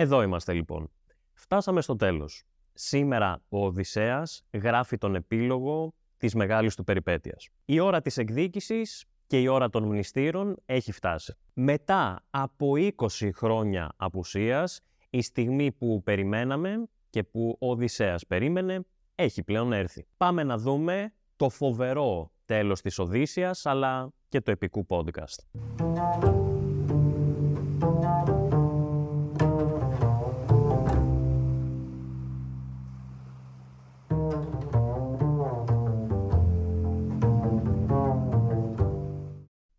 Εδώ είμαστε λοιπόν. Φτάσαμε στο τέλος. Σήμερα ο Οδυσσέας γράφει τον επίλογο της μεγάλης του περιπέτειας. Η ώρα της εκδίκησης και η ώρα των μνηστήρων έχει φτάσει. Μετά από 20 χρόνια απουσίας, η στιγμή που περιμέναμε και που ο Οδυσσέας περίμενε, έχει πλέον έρθει. Πάμε να δούμε το φοβερό τέλος της Οδύσσιας, αλλά και το επικού podcast.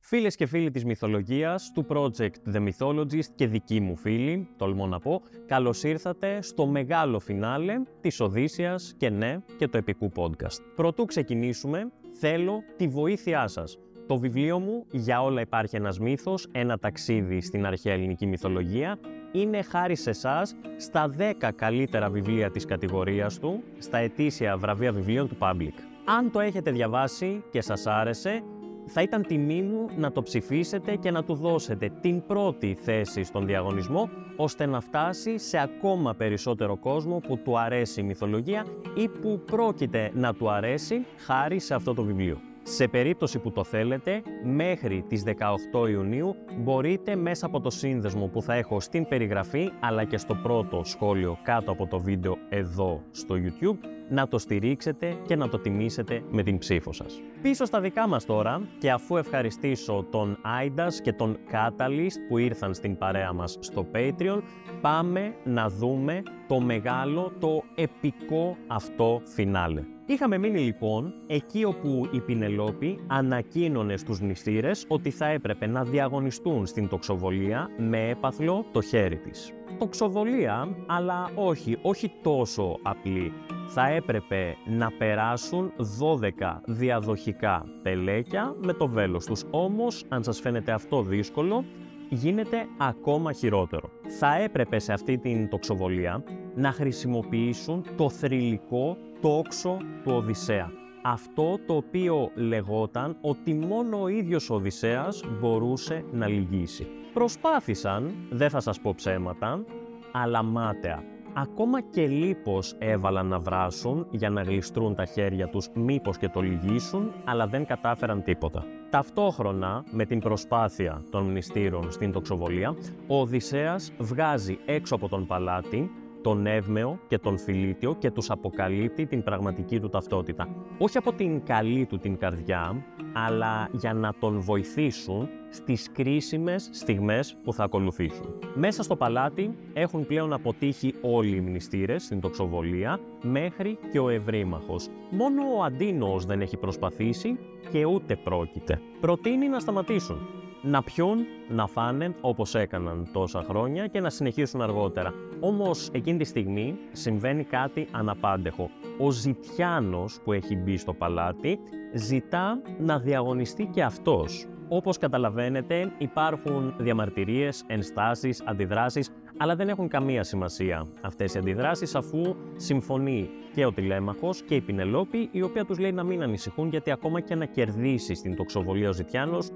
Φίλες και φίλοι της μυθολογίας, του project The Mythologist και δικοί μου φίλοι, τολμώ να πω, καλώς ήρθατε στο μεγάλο φινάλε της Οδύσσιας και ναι και το επικού podcast. Πρωτού ξεκινήσουμε, θέλω τη βοήθειά σας. Το βιβλίο μου «Για όλα υπάρχει ένας μύθος, ένα ταξίδι στην αρχαία ελληνική μυθολογία» είναι χάρη σε εσάς στα 10 καλύτερα βιβλία της κατηγορίας του, στα ετήσια βραβεία βιβλίων του Public. Αν το έχετε διαβάσει και σας άρεσε, θα ήταν τιμή μου να το ψηφίσετε και να του δώσετε την πρώτη θέση στον διαγωνισμό, ώστε να φτάσει σε ακόμα περισσότερο κόσμο που του αρέσει η μυθολογία ή που πρόκειται να του αρέσει χάρη σε αυτό το βιβλίο. Σε περίπτωση που το θέλετε, μέχρι τις 18 Ιουνίου μπορείτε μέσα από το σύνδεσμο που θα έχω στην περιγραφή αλλά και στο πρώτο σχόλιο κάτω από το βίντεο εδώ στο YouTube να το στηρίξετε και να το τιμήσετε με την ψήφο σας. Πίσω στα δικά μας τώρα και αφού ευχαριστήσω τον Aidas και τον Catalyst που ήρθαν στην παρέα μας στο Patreon, πάμε να δούμε το μεγάλο, το επικό αυτό φινάλε. Είχαμε μείνει λοιπόν εκεί όπου η Πινελόπη ανακοίνωνε στους νηστήρες ότι θα έπρεπε να διαγωνιστούν στην τοξοβολία με έπαθλο το χέρι της. Τοξοβολία, αλλά όχι, όχι τόσο απλή. Θα έπρεπε να περάσουν 12 διαδοχικά πελέκια με το βέλος τους. Όμως, αν σας φαίνεται αυτό δύσκολο, γίνεται ακόμα χειρότερο. Θα έπρεπε σε αυτή την τοξοβολία να χρησιμοποιήσουν το θρηλυκό τόξο του Οδυσσέα. Αυτό το οποίο λεγόταν ότι μόνο ο ίδιος ο Οδυσσέας μπορούσε να λυγίσει. Προσπάθησαν, δεν θα σας πω ψέματα, αλλά μάταια. Ακόμα και λίπος έβαλαν να βράσουν για να γλιστρούν τα χέρια τους μήπως και το λυγίσουν, αλλά δεν κατάφεραν τίποτα. Ταυτόχρονα με την προσπάθεια των μνηστήρων στην τοξοβολία, ο Οδυσσέας βγάζει έξω από τον παλάτι τον Εύμεο και τον Φιλίτιο και τους αποκαλύπτει την πραγματική του ταυτότητα. Όχι από την καλή του την καρδιά, αλλά για να τον βοηθήσουν στις κρίσιμες στιγμές που θα ακολουθήσουν. Μέσα στο παλάτι έχουν πλέον αποτύχει όλοι οι μνηστήρες στην τοξοβολία, μέχρι και ο Ευρύμαχος. Μόνο ο Αντίνος δεν έχει προσπαθήσει και ούτε πρόκειται. Προτείνει να σταματήσουν να πιούν, να φάνε όπως έκαναν τόσα χρόνια και να συνεχίσουν αργότερα. Όμως εκείνη τη στιγμή συμβαίνει κάτι αναπάντεχο. Ο Ζητιάνος που έχει μπει στο παλάτι ζητά να διαγωνιστεί και αυτός. Όπως καταλαβαίνετε υπάρχουν διαμαρτυρίες, ενστάσεις, αντιδράσεις, αλλά δεν έχουν καμία σημασία αυτές οι αντιδράσεις αφού συμφωνεί και ο Τηλέμαχος και η Πινελόπη η οποία τους λέει να μην ανησυχούν γιατί ακόμα και να κερδίσει στην τοξοβολία ο Ζητιάνος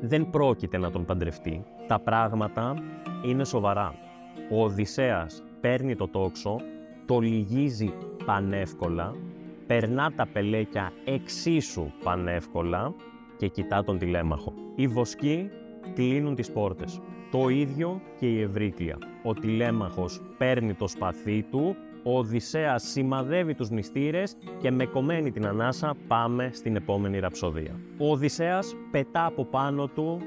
δεν πρόκειται να τον παντρευτεί. Τα πράγματα είναι σοβαρά. Ο Οδυσσέας παίρνει το τόξο, το λυγίζει πανεύκολα, περνά τα πελέκια εξίσου πανεύκολα και κοιτά τον τηλέμαχο. Οι βοσκοί κλείνουν τις πόρτες. Το ίδιο και η Ευρύκλεια. Ο τηλέμαχος παίρνει το σπαθί του, ο Οδυσσέας σημαδεύει τους μυστήρες και με κομμένη την ανάσα πάμε στην επόμενη ραψοδία. Ο Οδυσσέας πετά από πάνω του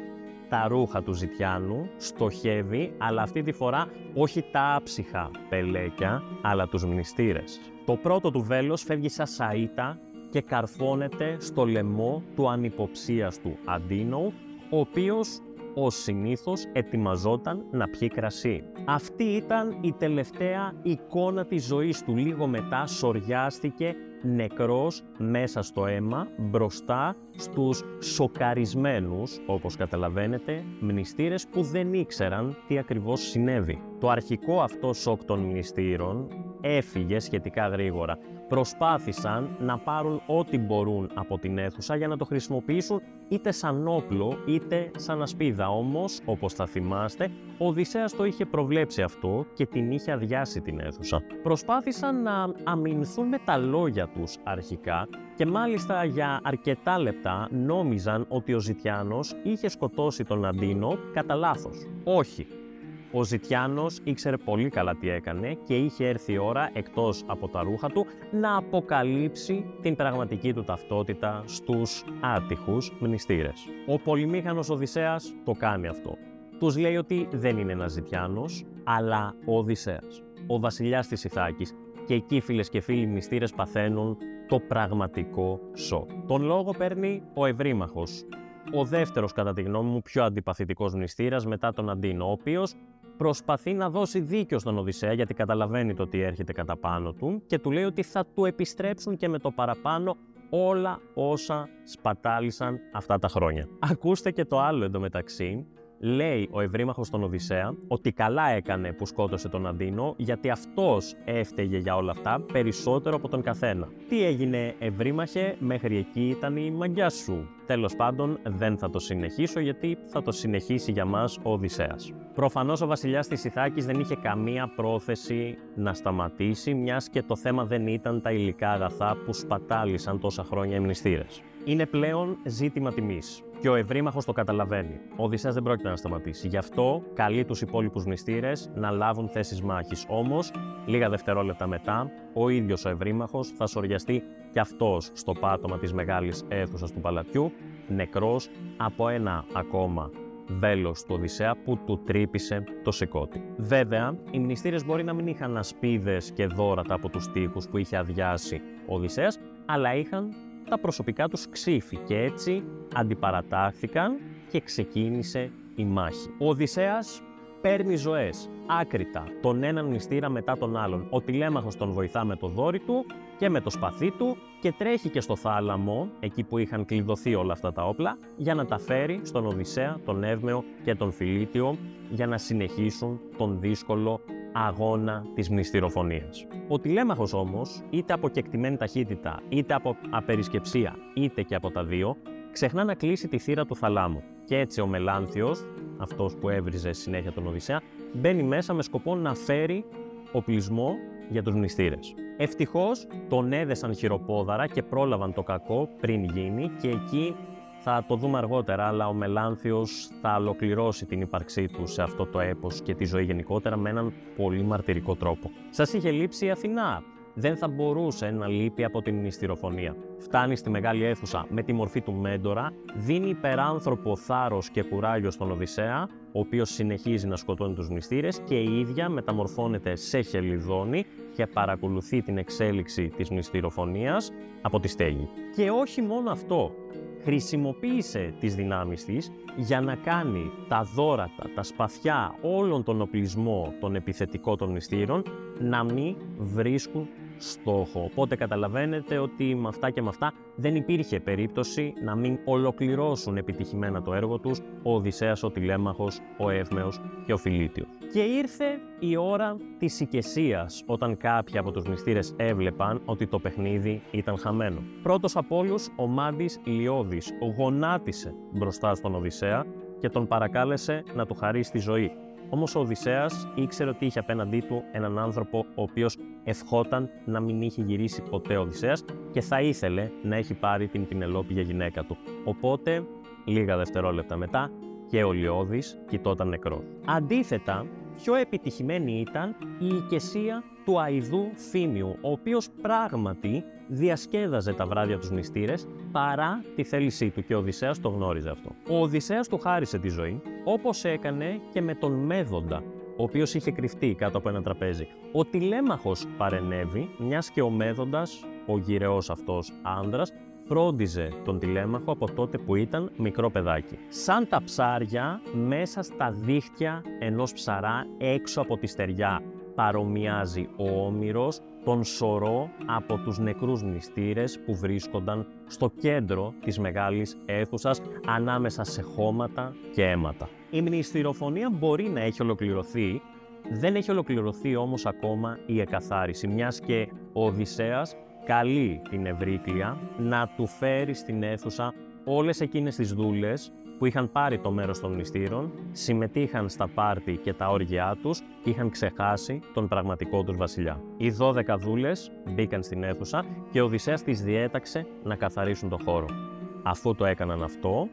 τα ρούχα του Ζητιάνου, στοχεύει, αλλά αυτή τη φορά όχι τα άψυχα πελέκια, αλλά τους μνηστήρες. Το πρώτο του βέλος φεύγει σαν σαΐτα και καρφώνεται στο λαιμό του ανυποψίαστου Αντίνου, ο οποίος ως συνήθως ετοιμαζόταν να πιει κρασί. Αυτή ήταν η τελευταία εικόνα της ζωής του. Λίγο μετά σοριάστηκε νεκρός μέσα στο αίμα μπροστά στους σοκαρισμένους, όπως καταλαβαίνετε, μνηστήρες που δεν ήξεραν τι ακριβώς συνέβη. Το αρχικό αυτό σοκ των μνηστήρων έφυγε σχετικά γρήγορα. Προσπάθησαν να πάρουν ό,τι μπορούν από την αίθουσα για να το χρησιμοποιήσουν είτε σαν όπλο είτε σαν ασπίδα. Όμως, όπως θα θυμάστε, ο Οδυσσέας το είχε προβλέψει αυτό και την είχε αδειάσει την αίθουσα. Προσπάθησαν να αμυνθούν με τα λόγια τους αρχικά και μάλιστα για αρκετά λεπτά νόμιζαν ότι ο Ζητιάνος είχε σκοτώσει τον Αντίνο κατά λάθος. Όχι, ο Ζητιάνος ήξερε πολύ καλά τι έκανε και είχε έρθει η ώρα, εκτός από τα ρούχα του, να αποκαλύψει την πραγματική του ταυτότητα στους άτυχους μνηστήρες. Ο πολυμήχανος Οδυσσέας το κάνει αυτό. Τους λέει ότι δεν είναι ένας Ζητιάνος, αλλά ο Οδυσσέας, ο βασιλιάς της Ιθάκης. Και εκεί φίλες και φίλοι μνηστήρες παθαίνουν το πραγματικό σοκ. Τον λόγο παίρνει ο Ευρύμαχος, ο δεύτερος κατά τη γνώμη μου πιο αντιπαθητικός μνηστήρας μετά τον Αντίνο, ο οποίος προσπαθεί να δώσει δίκιο στον Οδυσσέα γιατί καταλαβαίνει το ότι έρχεται κατά πάνω του και του λέει ότι θα του επιστρέψουν και με το παραπάνω όλα όσα σπατάλησαν αυτά τα χρόνια. Ακούστε και το άλλο εντωμεταξύ. Λέει ο ευρύμαχος στον Οδυσσέα ότι καλά έκανε που σκότωσε τον Αντίνο γιατί αυτός έφταιγε για όλα αυτά περισσότερο από τον καθένα. Τι έγινε ευρύμαχε, μέχρι εκεί ήταν η μαγιά σου. Τέλος πάντων δεν θα το συνεχίσω γιατί θα το συνεχίσει για μας ο Οδυσσέας. Προφανώς ο βασιλιάς της Ιθάκης δεν είχε καμία πρόθεση να σταματήσει μιας και το θέμα δεν ήταν τα υλικά αγαθά που σπατάλησαν τόσα χρόνια οι μνηστήρες. Είναι πλέον ζήτημα τιμής. Και ο Ευρύμαχο το καταλαβαίνει. Ο Οδυσσέας δεν πρόκειται να σταματήσει. Γι' αυτό καλεί τους υπόλοιπους μνηστήρες να λάβουν θέσεις μάχης. Όμως, λίγα δευτερόλεπτα μετά, ο ίδιος ο Ευρύμαχο θα σοριαστεί κι αυτός στο πάτωμα της μεγάλης αίθουσας του παλατιού, νεκρός από ένα ακόμα βέλος του Οδυσσέα που του τρύπησε το σηκώτη. Βέβαια, οι μνηστήρες μπορεί να μην είχαν ασπίδες και δόρατα από τους τοίχους που είχε αδειάσει ο Οδυσσέας, αλλά είχαν τα προσωπικά τους ξύφη και έτσι αντιπαρατάχθηκαν και ξεκίνησε η μάχη. Ο Οδυσσέας παίρνει ζωές άκρητα τον έναν μυστήρα μετά τον άλλον. Ο τηλέμαχος τον βοηθά με το δόρι του και με το σπαθί του και τρέχει και στο θάλαμο, εκεί που είχαν κλειδωθεί όλα αυτά τα όπλα, για να τα φέρει στον Οδυσσέα, τον Εύμεο και τον Φιλίτιο για να συνεχίσουν τον δύσκολο αγώνα της μνηστηροφωνίας. Ο τηλέμαχος όμως, είτε από κεκτημένη ταχύτητα, είτε από απερισκεψία, είτε και από τα δύο, ξεχνά να κλείσει τη θύρα του θαλάμου. Και έτσι ο Μελάνθιος, αυτός που έβριζε συνέχεια τον Οδυσσέα, μπαίνει μέσα με σκοπό να φέρει οπλισμό για τους μνηστήρες. Ευτυχώς τον έδεσαν χειροπόδαρα και πρόλαβαν το κακό πριν γίνει και εκεί θα το δούμε αργότερα, αλλά ο Μελάνθιος θα ολοκληρώσει την ύπαρξή του σε αυτό το έπος και τη ζωή γενικότερα με έναν πολύ μαρτυρικό τρόπο. Σας είχε λείψει η Αθηνά, δεν θα μπορούσε να λείπει από την μυστηροφωνία. Φτάνει στη μεγάλη αίθουσα με τη μορφή του μέντορα, δίνει υπεράνθρωπο θάρρος και κουράγιο στον Οδυσσέα, ο οποίος συνεχίζει να σκοτώνει τους μυστήρες και η ίδια μεταμορφώνεται σε χελιδόνι και παρακολουθεί την εξέλιξη της μυστηροφωνίας από τη στέγη. Και όχι μόνο αυτό, χρησιμοποίησε τις δυνάμεις της για να κάνει τα δόρατα, τα σπαθιά, όλων τον οπλισμό, των επιθετικών των μυστήρων, να μην βρίσκουν στόχο. Οπότε καταλαβαίνετε ότι με αυτά και με αυτά δεν υπήρχε περίπτωση να μην ολοκληρώσουν επιτυχημένα το έργο τους ο Οδυσσέας, ο Τηλέμαχος, ο Εύμεος και ο Φιλίτιος. Και ήρθε η ώρα της οικεσίας, όταν κάποιοι από τους μυστήρες έβλεπαν ότι το παιχνίδι ήταν χαμένο. Πρώτος από όλους, ο Μάντης Ηλιώδης γονάτισε μπροστά στον Οδυσσέα και τον παρακάλεσε να του χαρίσει τη ζωή. Όμως ο Οδυσσέας ήξερε ότι είχε απέναντί του έναν άνθρωπο ο οποίος ευχόταν να μην είχε γυρίσει ποτέ ο Οδυσσέας και θα ήθελε να έχει πάρει την Πινελόπη για γυναίκα του. Οπότε, λίγα δευτερόλεπτα μετά, και ο Λιώδης κοιτόταν νεκρό. Αντίθετα, πιο επιτυχημένη ήταν η οικεσία του Αιδού Φίμιου, ο οποίος πράγματι διασκέδαζε τα βράδια τους μυστήρες παρά τη θέλησή του και ο Οδυσσέας το γνώριζε αυτό. Ο Οδυσσέας του χάρισε τη ζωή, όπως έκανε και με τον Μέδοντα, ο οποίος είχε κρυφτεί κάτω από ένα τραπέζι. Ο τηλέμαχος παρενέβη, μιας και ο Μέδοντας, ο γυρεός αυτός άνδρας, φρόντιζε τον τηλέμαχο από τότε που ήταν μικρό παιδάκι. Σαν τα ψάρια μέσα στα δίχτυα ενός ψαρά έξω από τη στεριά παρομοιάζει ο Όμηρος τον σωρό από τους νεκρούς μνηστήρες που βρίσκονταν στο κέντρο της μεγάλης αίθουσας ανάμεσα σε χώματα και αίματα. Η μνηστηροφωνία μπορεί να έχει ολοκληρωθεί, δεν έχει ολοκληρωθεί όμως ακόμα η εκαθάριση, μιας και ο Οδυσσέας καλεί την Ευρύκλεια να του φέρει στην αίθουσα όλες εκείνες τις δούλες που είχαν πάρει το μέρος των μνηστήρων, συμμετείχαν στα πάρτι και τα όργια τους και είχαν ξεχάσει τον πραγματικό τους βασιλιά. Οι 12 δούλες μπήκαν στην αίθουσα και ο Οδυσσέας τις διέταξε να καθαρίσουν το χώρο. Αφού το έκαναν αυτό,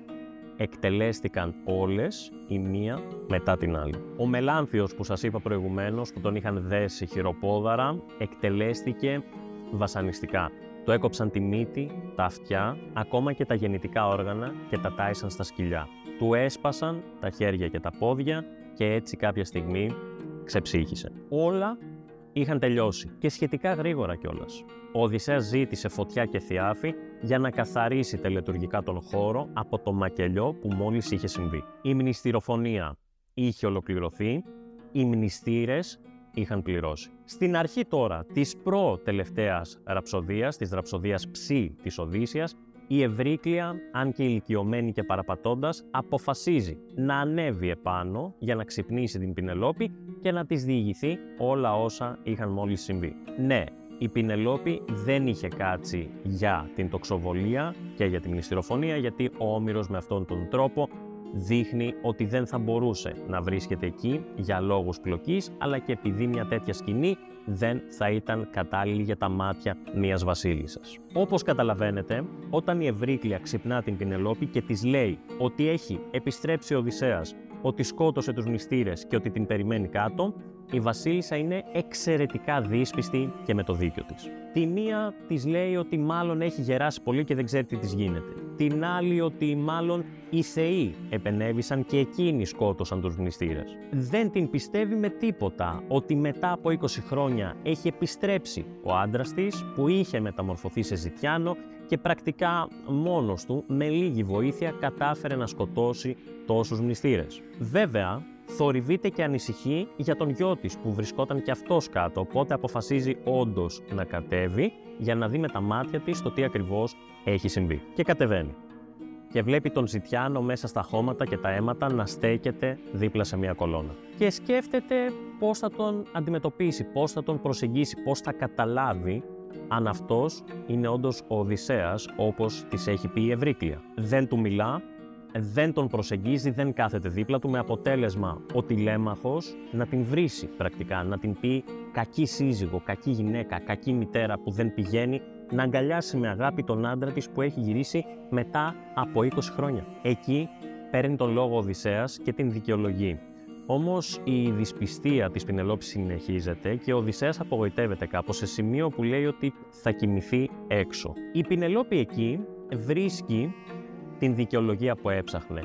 εκτελέστηκαν όλες η μία μετά την άλλη. Ο Μελάνθιος που σας είπα προηγουμένως, που τον είχαν δέσει χειροπόδαρα, εκτελέστηκε βασανιστικά. Το έκοψαν τη μύτη, τα αυτιά, ακόμα και τα γεννητικά όργανα και τα τάισαν στα σκυλιά. Του έσπασαν τα χέρια και τα πόδια και έτσι κάποια στιγμή ξεψύχησε. Όλα είχαν τελειώσει και σχετικά γρήγορα κιόλας. Ο Οδυσσέας ζήτησε φωτιά και θιάφη για να καθαρίσει τελετουργικά τον χώρο από το μακελιό που μόλις είχε συμβεί. Η μνηστηροφωνία είχε ολοκληρωθεί, οι μνηστήρες είχαν πληρώσει. Στην αρχή τώρα της προ-τελευταίας ραψοδίας, της ραψοδίας ψή της Οδύσσιας, η Ευρύκλεια, αν και ηλικιωμένη και παραπατώντας, αποφασίζει να ανέβει επάνω για να ξυπνήσει την Πινελόπη και να της διηγηθεί όλα όσα είχαν μόλις συμβεί. Ναι, η Πινελόπη δεν είχε κάτσει για την τοξοβολία και για την μνηστηροφωνία, γιατί ο Όμηρος με αυτόν τον τρόπο δείχνει ότι δεν θα μπορούσε να βρίσκεται εκεί για λόγους πλοκής, αλλά και επειδή μια τέτοια σκηνή δεν θα ήταν κατάλληλη για τα μάτια μιας βασίλισσας. Όπως καταλαβαίνετε, όταν η Ευρύκλεια ξυπνά την Πινελόπη και της λέει ότι έχει επιστρέψει ο Οδυσσέας, ότι σκότωσε τους μυστήρες και ότι την περιμένει κάτω, η βασίλισσα είναι εξαιρετικά δύσπιστη και με το δίκιο της. Τη μία της λέει ότι μάλλον έχει γεράσει πολύ και δεν ξέρει τι της γίνεται. Την άλλη ότι μάλλον οι θεοί επενέβησαν και εκείνοι σκότωσαν τους μνηστήρες. Δεν την πιστεύει με τίποτα ότι μετά από 20 χρόνια έχει επιστρέψει ο άντρας της που είχε μεταμορφωθεί σε ζητιάνο και πρακτικά μόνος του με λίγη βοήθεια κατάφερε να σκοτώσει τόσους μνηστήρες. Βέβαια, θορυβείται και ανησυχεί για τον γιο της που βρισκόταν και αυτός κάτω, οπότε αποφασίζει όντως να κατέβει για να δει με τα μάτια της το τι ακριβώς έχει συμβεί. Και κατεβαίνει. Και βλέπει τον Ζητιάνο μέσα στα χώματα και τα αίματα να στέκεται δίπλα σε μια κολόνα. Και σκέφτεται πώς θα τον αντιμετωπίσει, πώς θα τον προσεγγίσει, πώς θα καταλάβει αν αυτός είναι όντως ο Οδυσσέας όπως της έχει πει η Ευρύκλεια. Δεν του μιλά, δεν τον προσεγγίζει, δεν κάθεται δίπλα του με αποτέλεσμα ο τηλέμαχος να την βρίσει πρακτικά, να την πει κακή σύζυγο, κακή γυναίκα, κακή μητέρα που δεν πηγαίνει να αγκαλιάσει με αγάπη τον άντρα της που έχει γυρίσει μετά από 20 χρόνια. Εκεί παίρνει τον λόγο ο Οδυσσέας και την δικαιολογεί. Όμως η δυσπιστία της Πινελόπης συνεχίζεται και ο Οδυσσέας απογοητεύεται κάπως σε σημείο που λέει ότι θα κοιμηθεί έξω. Η Πινελόπη εκεί βρίσκει την δικαιολογία που έψαχνε.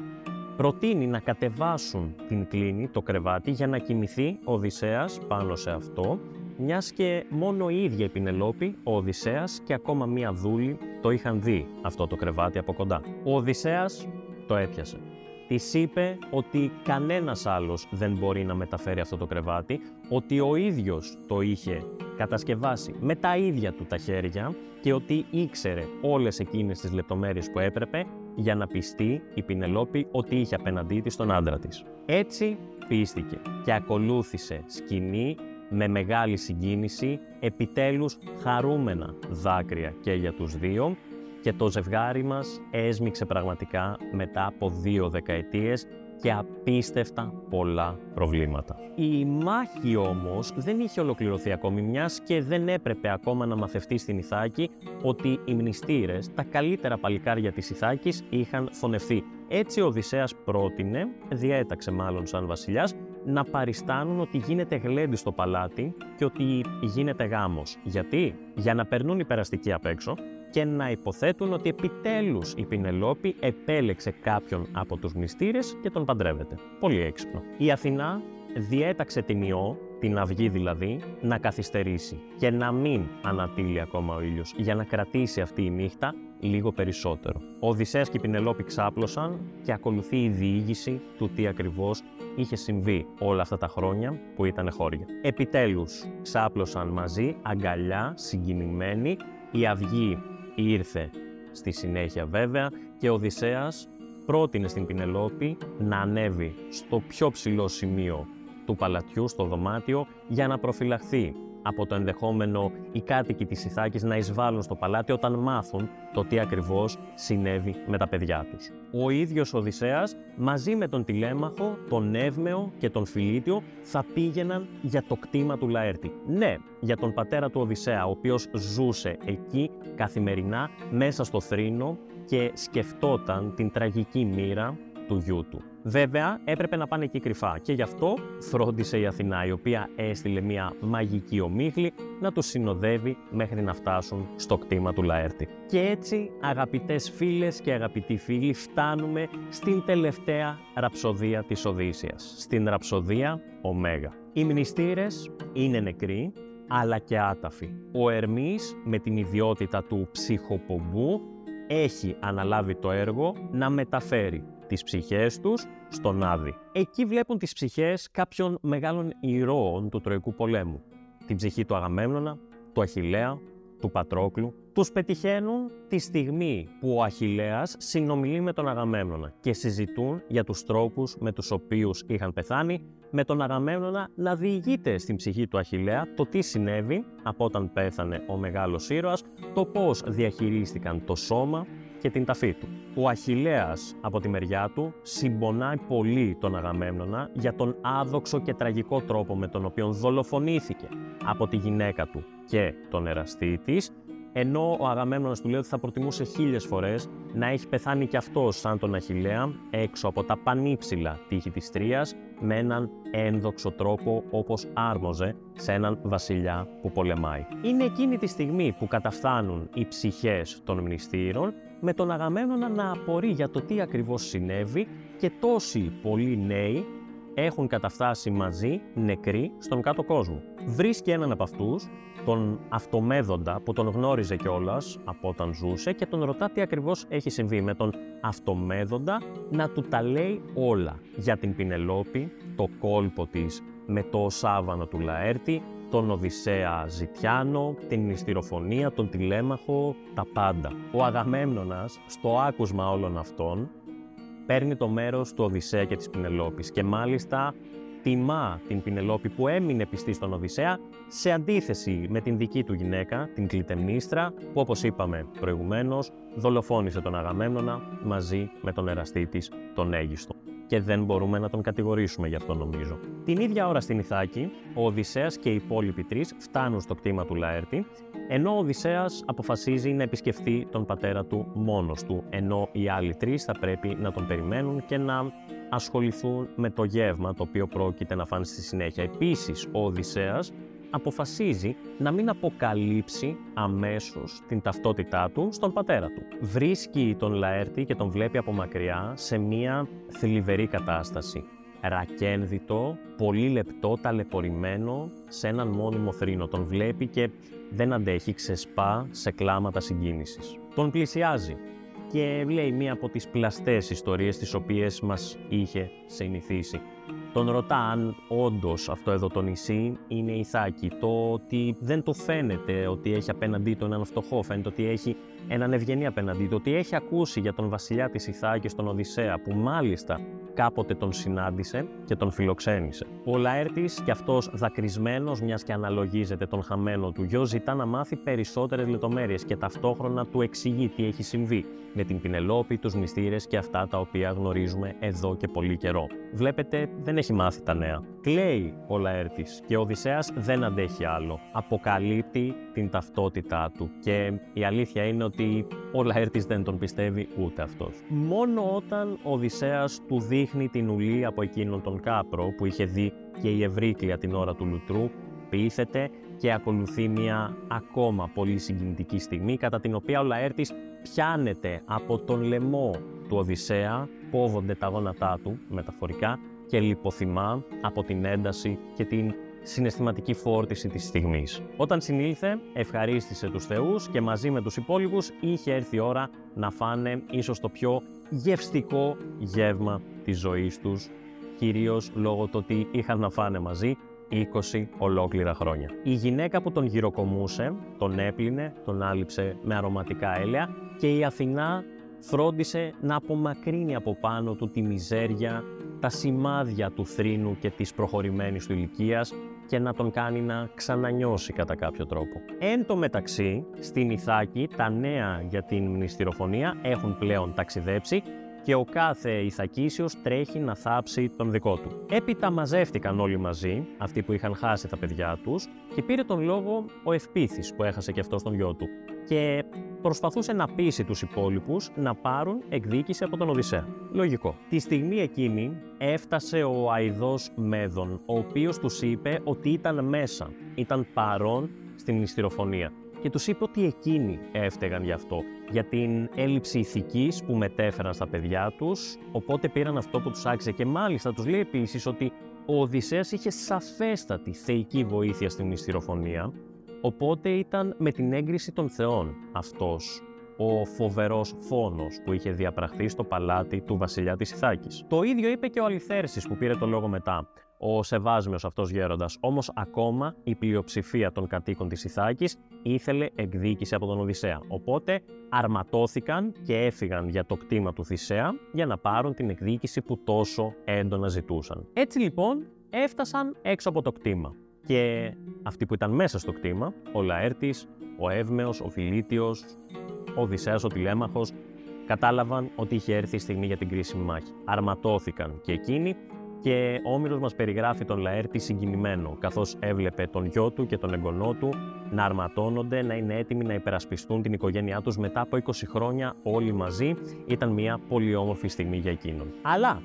Προτείνει να κατεβάσουν την κλίνη, το κρεβάτι, για να κοιμηθεί ο Οδυσσέας πάνω σε αυτό, μιας και μόνο η ίδια η Πινελόπη, ο Οδυσσέας και ακόμα μία δούλη το είχαν δει αυτό το κρεβάτι από κοντά. Ο Οδυσσέας το έπιασε. Της είπε ότι κανένας άλλος δεν μπορεί να μεταφέρει αυτό το κρεβάτι, ότι ο ίδιος το είχε κατασκευάσει με τα ίδια του τα χέρια και ότι ήξερε όλες εκείνες τις λεπτομέρειες που έπρεπε για να πιστεί η Πινελόπη ότι είχε απέναντί της τον άντρα της. Έτσι πίστηκε και ακολούθησε σκηνή με μεγάλη συγκίνηση, επιτέλους χαρούμενα δάκρυα και για τους δύο και το ζευγάρι μας έσμιξε πραγματικά μετά από δύο δεκαετίες και απίστευτα πολλά προβλήματα. Η μάχη όμως δεν είχε ολοκληρωθεί ακόμη μιας και δεν έπρεπε ακόμα να μαθευτεί στην Ιθάκη ότι οι μνηστήρες, τα καλύτερα παλικάρια της Ιθάκης, είχαν φωνευθεί. Έτσι ο Οδυσσέας πρότεινε, διέταξε μάλλον σαν βασιλιάς, να παριστάνουν ότι γίνεται γλέντι στο παλάτι και ότι γίνεται γάμος. Γιατί; Για να περνούν οι περαστικοί απ' έξω και να υποθέτουν ότι επιτέλους η Πινελόπη επέλεξε κάποιον από τους μυστήρες και τον παντρεύεται. Πολύ έξυπνο. Η Αθηνά διέταξε την Ιώ, την αυγή δηλαδή, να καθυστερήσει και να μην ανατείλει ακόμα ο ήλιος για να κρατήσει αυτή η νύχτα λίγο περισσότερο. Ο Οδυσσέας και η Πινελόπη ξάπλωσαν και ακολουθεί η διήγηση του τι ακριβώς είχε συμβεί όλα αυτά τα χρόνια που ήταν χώρια. Επιτέλους ξάπλωσαν μαζί, αγκαλιά, συγκινημένοι, η αυγή ήρθε. Στη συνέχεια βέβαια και ο Οδυσσέας πρότεινε στην Πινελόπη να ανέβει στο πιο ψηλό σημείο του παλατιού, στο δωμάτιο, για να προφυλαχθεί από το ενδεχόμενο οι κάτοικοι της Ιθάκης να εισβάλλουν στο παλάτι όταν μάθουν το τι ακριβώς συνέβη με τα παιδιά τους. Ο ίδιος ο Οδυσσέας μαζί με τον Τηλέμαχο, τον Εύμεο και τον Φιλίτιο θα πήγαιναν για το κτήμα του Λαέρτη. Ναι, για τον πατέρα του Οδυσσέα, ο οποίος ζούσε εκεί καθημερινά μέσα στο θρήνο και σκεφτόταν την τραγική μοίρα του γιού του. Βέβαια, έπρεπε να πάνε εκεί κρυφά και γι' αυτό φρόντισε η Αθηνά, η οποία έστειλε μια μαγική ομίχλη να τους συνοδεύει μέχρι να φτάσουν στο κτήμα του Λαέρτη. Και έτσι, αγαπητές φίλες και αγαπητοί φίλοι, φτάνουμε στην τελευταία ραψοδία της Οδύσσιας, στην ραψοδία Ωμέγα. Οι μνηστήρες είναι νεκροί, αλλά και άταφοι. Ο Ερμής με την ιδιότητα του ψυχοπομπού έχει αναλάβει το έργο να μεταφέρει τις ψυχές τους στον Άδη. Εκεί βλέπουν τις ψυχές κάποιων μεγάλων ηρώων του Τροϊκού πολέμου. Την ψυχή του Αγαμέμνονα, του Αχιλέα, του Πατρόκλου. Τους πετυχαίνουν τη στιγμή που ο Αχιλέας συνομιλεί με τον Αγαμέμνονα και συζητούν για τους τρόπους με τους οποίους είχαν πεθάνει με τον Αγαμέμνονα να διηγείται στην ψυχή του Αχιλέα το τι συνέβη από όταν πέθανε ο μεγάλος ήρωας, το πώς διαχειρίστηκαν το σώμα και την ταφή του. Ο Αχιλέας από τη μεριά του συμπονάει πολύ τον Αγαμέμνονα για τον άδοξο και τραγικό τρόπο με τον οποίο δολοφονήθηκε από τη γυναίκα του και τον εραστή της ενώ ο Αγαμέμνονας του λέει ότι θα προτιμούσε χίλιες φορές να έχει πεθάνει κι αυτός σαν τον Αχιλέα έξω από τα πανύψηλα τείχη της Τρίας με έναν ένδοξο τρόπο όπως άρμοζε σε έναν βασιλιά που πολεμάει. Είναι εκείνη τη στιγμή που καταφθάνουν οι ψυχές των μνηστήρων με τον Αγαμέμνονα να απορεί για το τι ακριβώς συνέβη και τόσοι πολλοί νέοι έχουν καταφτάσει μαζί νεκροί στον κάτω κόσμο. Βρίσκει έναν από αυτούς, τον Αυτομέδοντα, που τον γνώριζε κιόλας από όταν ζούσε και τον ρωτά τι ακριβώς έχει συμβεί με τον Αυτομέδοντα να του τα λέει όλα για την Πινελόπη, το κόλπο της με το σάβανο του Λαέρτη, τον Οδυσσέα Ζητιάνο, την νηστηροφωνία, τον Τηλέμαχο, τα πάντα. Ο Αγαμέμνονας, στο άκουσμα όλων αυτών, παίρνει το μέρος του Οδυσσέα και της Πινελόπης και μάλιστα τιμά την Πινελόπη που έμεινε πιστή στον Οδυσσέα σε αντίθεση με την δική του γυναίκα, την Κλητεμνίστρα, που όπως είπαμε προηγουμένως δολοφόνησε τον Αγαμέμνονα μαζί με τον εραστή της, τον Αίγιστο και δεν μπορούμε να τον κατηγορήσουμε γι' αυτό νομίζω. Την ίδια ώρα στην Ιθάκη, ο Οδυσσέας και οι υπόλοιποι τρεις φτάνουν στο κτήμα του Λαέρτη, ενώ ο Οδυσσέας αποφασίζει να επισκεφθεί τον πατέρα του μόνος του, ενώ οι άλλοι τρεις θα πρέπει να τον περιμένουν και να ασχοληθούν με το γεύμα το οποίο πρόκειται να φάνε στη συνέχεια. Επίσης, ο Οδυσσέας αποφασίζει να μην αποκαλύψει αμέσως την ταυτότητά του στον πατέρα του. Βρίσκει τον Λαέρτη και τον βλέπει από μακριά σε μία θλιβερή κατάσταση. Ρακένδυτο, πολύ λεπτό, ταλαιπωρημένο σε έναν μόνιμο θρήνο. Τον βλέπει και δεν αντέχει, ξεσπά σε κλάματα συγκίνησης. Τον πλησιάζει και λέει μία από τις πλαστές ιστορίες τις οποίες μας είχε συνηθίσει. Τον ρωτά αν όντως αυτό εδώ το νησί είναι η Θάκη. Το ότι δεν του φαίνεται ότι έχει απέναντί του έναν φτωχό, φαίνεται ότι έχει έναν ευγενή απέναντί του, ότι έχει ακούσει για τον βασιλιά της Ιθάκης, τον Οδυσσέα, που μάλιστα κάποτε τον συνάντησε και τον φιλοξένησε. Ο Λαέρτης, κι αυτός δακρυσμένος, μιας και αναλογίζεται τον χαμένο του γιο, ζητά να μάθει περισσότερες λεπτομέρειες και ταυτόχρονα του εξηγεί τι έχει συμβεί με την Πινελόπη, τους μυστήρες και αυτά τα οποία γνωρίζουμε εδώ και πολύ καιρό. Βλέπετε, δεν έχει μάθει τα νέα. Κλαίει ο Λαέρτης και ο Οδυσσέας δεν αντέχει άλλο. Αποκαλύπτει την ταυτότητά του και η αλήθεια είναι ότι ο Λαέρτης δεν τον πιστεύει ούτε αυτός. Μόνο όταν ο Οδυσσέας του δείχνει την ουλή από εκείνον τον κάπρο που είχε δει και η Ευρύκλεια την ώρα του λουτρού, πείθεται και ακολουθεί μια ακόμα πολύ συγκινητική στιγμή κατά την οποία ο Λαέρτης πιάνεται από τον λαιμό του Οδυσσέα, κόβονται τα γόνατά του μεταφορικά και λιποθυμά από την ένταση και την συναισθηματική φόρτιση της στιγμής. Όταν συνήλθε, ευχαρίστησε τους θεούς και μαζί με τους υπόλοιπους είχε έρθει η ώρα να φάνε ίσως το πιο γευστικό γεύμα της ζωής τους, κυρίως λόγω του ότι είχαν να φάνε μαζί 20 ολόκληρα χρόνια. Η γυναίκα που τον γυροκομούσε, τον έπλυνε, τον άλυψε με αρωματικά έλαια και η Αθηνά φρόντισε να απομακρύνει από πάνω του τη μιζέρια, τα σημάδια του θρήνου και της προχωρημένης του ηλικίας και να τον κάνει να ξανανιώσει κατά κάποιο τρόπο. Εν τω μεταξύ, στην Ιθάκη τα νέα για την μνηστηροφωνία έχουν πλέον ταξιδέψει και ο κάθε Ιθακίσιος τρέχει να θάψει τον δικό του. Έπειτα μαζεύτηκαν όλοι μαζί, αυτοί που είχαν χάσει τα παιδιά τους, και πήρε τον λόγο ο Ευπήθης που έχασε και αυτό τον γιο του και προσπαθούσε να πείσει τους υπόλοιπους να πάρουν εκδίκηση από τον Οδυσσέα. Λογικό. Τη στιγμή εκείνη έφτασε ο Αιδός Μέδων, ο οποίος τους είπε ότι ήταν μέσα, ήταν παρόν στην μυστηροφωνία και τους είπε ότι εκείνοι έφταιγαν γι' αυτό, για την έλλειψη ηθικής που μετέφεραν στα παιδιά τους, οπότε πήραν αυτό που τους άξιζε και μάλιστα τους λέει επίσης ότι ο Οδυσσέας είχε σαφέστατη θεϊκή βοήθεια στην μυστηροφωνία, οπότε ήταν με την έγκριση των θεών αυτός ο φοβερός φόνος που είχε διαπραχθεί στο παλάτι του βασιλιά της Ιθάκης. Το ίδιο είπε και ο Αληθέρσης που πήρε το λόγο μετά ο Σεβάσμιος αυτός γέροντας. Όμως ακόμα η πλειοψηφία των κατοίκων της Ιθάκης ήθελε εκδίκηση από τον Οδυσσέα. Οπότε αρματώθηκαν και έφυγαν για το κτήμα του Θησέα για να πάρουν την εκδίκηση που τόσο έντονα ζητούσαν. Έτσι λοιπόν έφτασαν έξω από το κτήμα. Και αυτοί που ήταν μέσα στο κτήμα, ο Λαέρτης, ο Εύμεος, ο Φιλίτιος, ο Οδυσσέας, ο Τηλέμαχος, κατάλαβαν ότι είχε έρθει η στιγμή για την κρίσιμη μάχη. Αρματώθηκαν και εκείνοι και ο Όμηρος μας περιγράφει τον Λαέρτη συγκινημένο, καθώς έβλεπε τον γιο του και τον εγγονό του να αρματώνονται, να είναι έτοιμοι να υπερασπιστούν την οικογένειά τους μετά από 20 χρόνια όλοι μαζί. Ήταν μια πολύ όμορφη στιγμή για εκείνον. Αλλά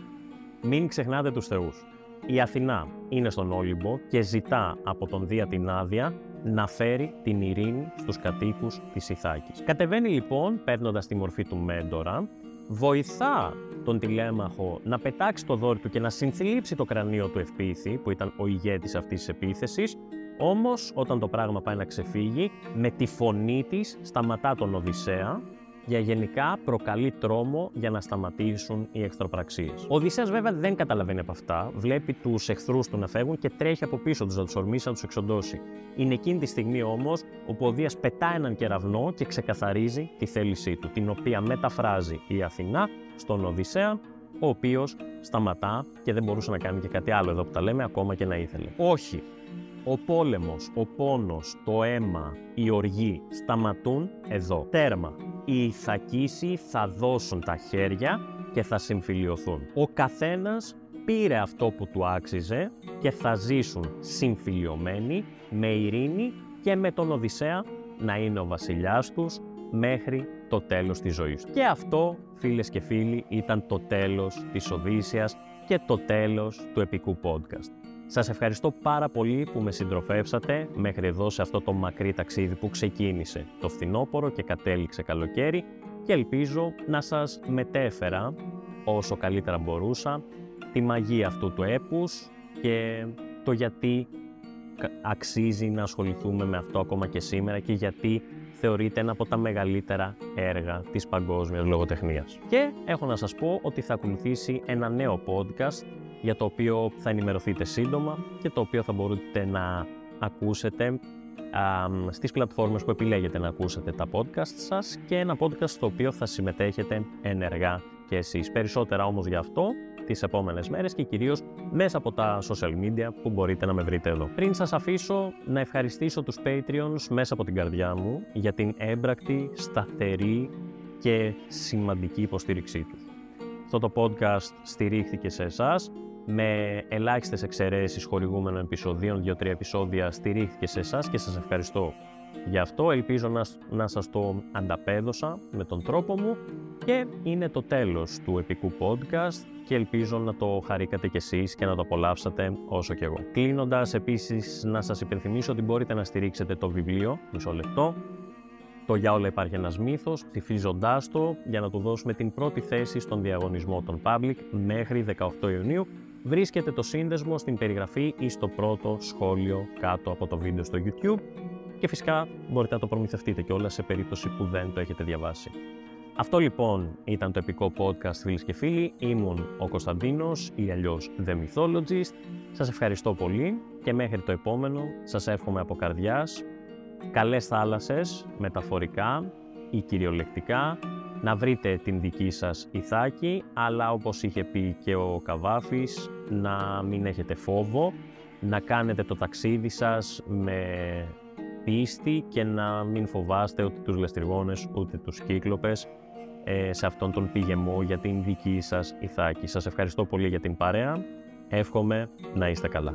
μην ξεχνάτε τους θεούς. Η Αθηνά είναι στον Όλυμπο και ζητά από τον Δία την άδεια να φέρει την ειρήνη στους κατοίκους της Ιθάκης. Κατεβαίνει λοιπόν, παίρνοντας τη μορφή του Μέντορα, βοηθά τον τηλέμαχο να πετάξει το δόρυ του και να συνθλίψει το κρανίο του Ευπήθη, που ήταν ο ηγέτης αυτής της επίθεσης, όμως όταν το πράγμα πάει να ξεφύγει, με τη φωνή της σταματά τον Οδυσσέα για γενικά προκαλεί τρόμο για να σταματήσουν οι εχθροπραξίες. Ο Οδυσσέας βέβαια δεν καταλαβαίνει από αυτά, βλέπει τους εχθρούς του να φεύγουν και τρέχει από πίσω τους να τους ορμήσει, να τους εξοντώσει. Είναι εκείνη τη στιγμή όμως όπου ο Δίας πετά έναν κεραυνό και ξεκαθαρίζει τη θέλησή του, την οποία μεταφράζει η Αθηνά στον Οδυσσέα, ο οποίος σταματά και δεν μπορούσε να κάνει και κάτι άλλο εδώ που τα λέμε ακόμα και να ήθελε. Όχι, ο πόλεμος, ο πόνος, το αίμα, η οργή σταματούν εδώ. Τέρμα. Οι Ιθακίσοι θα δώσουν τα χέρια και θα συμφιλιωθούν. Ο καθένας πήρε αυτό που του άξιζε και θα ζήσουν συμφιλιωμένοι, με ειρήνη και με τον Οδυσσέα να είναι ο βασιλιάς τους μέχρι το τέλος της ζωής τους. Και αυτό, φίλες και φίλοι, ήταν το τέλος της Οδύσσιας και το τέλος του επικού podcast. Σας ευχαριστώ πάρα πολύ που με συντροφεύσατε μέχρι εδώ σε αυτό το μακρύ ταξίδι που ξεκίνησε το φθινόπωρο και κατέληξε καλοκαίρι και ελπίζω να σας μετέφερα όσο καλύτερα μπορούσα τη μαγεία αυτού του έπους και το γιατί αξίζει να ασχοληθούμε με αυτό ακόμα και σήμερα και γιατί θεωρείται ένα από τα μεγαλύτερα έργα της παγκόσμιας λογοτεχνίας. Και έχω να σας πω ότι θα ακολουθήσει ένα νέο podcast για το οποίο θα ενημερωθείτε σύντομα και το οποίο θα μπορείτε να ακούσετε α, στις πλατφόρμες που επιλέγετε να ακούσετε τα podcast σας και ένα podcast στο οποίο θα συμμετέχετε ενεργά και εσείς. Περισσότερα όμως για αυτό τις επόμενες μέρες και κυρίως μέσα από τα social media που μπορείτε να με βρείτε εδώ. Πριν σας αφήσω να ευχαριστήσω τους Patreons μέσα από την καρδιά μου για την έμπρακτη, σταθερή και σημαντική υποστήριξή τους. Αυτό το podcast στηρίχθηκε σε εσάς με ελάχιστες εξαιρέσεις χορηγούμενων επεισοδίων, δύο-τρία επεισόδια στηρίχθηκε σε εσάς και σας ευχαριστώ γι' αυτό. Ελπίζω να, να σας το ανταπέδωσα με τον τρόπο μου και είναι το τέλος του επικού podcast και ελπίζω να το χαρήκατε κι εσείς και να το απολαύσατε όσο κι εγώ. Κλείνοντας επίσης να σας υπενθυμίσω ότι μπορείτε να στηρίξετε το βιβλίο, μισό λεπτό, το «Για όλα υπάρχει ένας μύθος», ψηφίζοντάς το για να του δώσουμε την πρώτη θέση στον διαγωνισμό των Public μέχρι 18 Ιουνίου βρίσκεται το σύνδεσμο στην περιγραφή ή στο πρώτο σχόλιο κάτω από το βίντεο στο YouTube και φυσικά μπορείτε να το προμηθευτείτε και όλα σε περίπτωση που δεν το έχετε διαβάσει. Αυτό λοιπόν ήταν το επικό podcast φίλοι και φίλοι. Ήμουν ο Κωνσταντίνος ή αλλιώς The Mythologist. Σας ευχαριστώ πολύ και μέχρι το επόμενο σας εύχομαι από καρδιάς καλές θάλασσες μεταφορικά ή κυριολεκτικά να βρείτε την δική σας ηθάκη, αλλά όπως είχε πει και ο Καβάφης, να μην έχετε φόβο να κάνετε το ταξίδι σας με πίστη και να μην φοβάστε ούτε τους λεστριγόνες ούτε τους κύκλοπες ε, σε αυτόν τον πηγεμό για την δική σας ηθάκη. Σας ευχαριστώ πολύ για την παρέα. Εύχομαι να είστε καλά.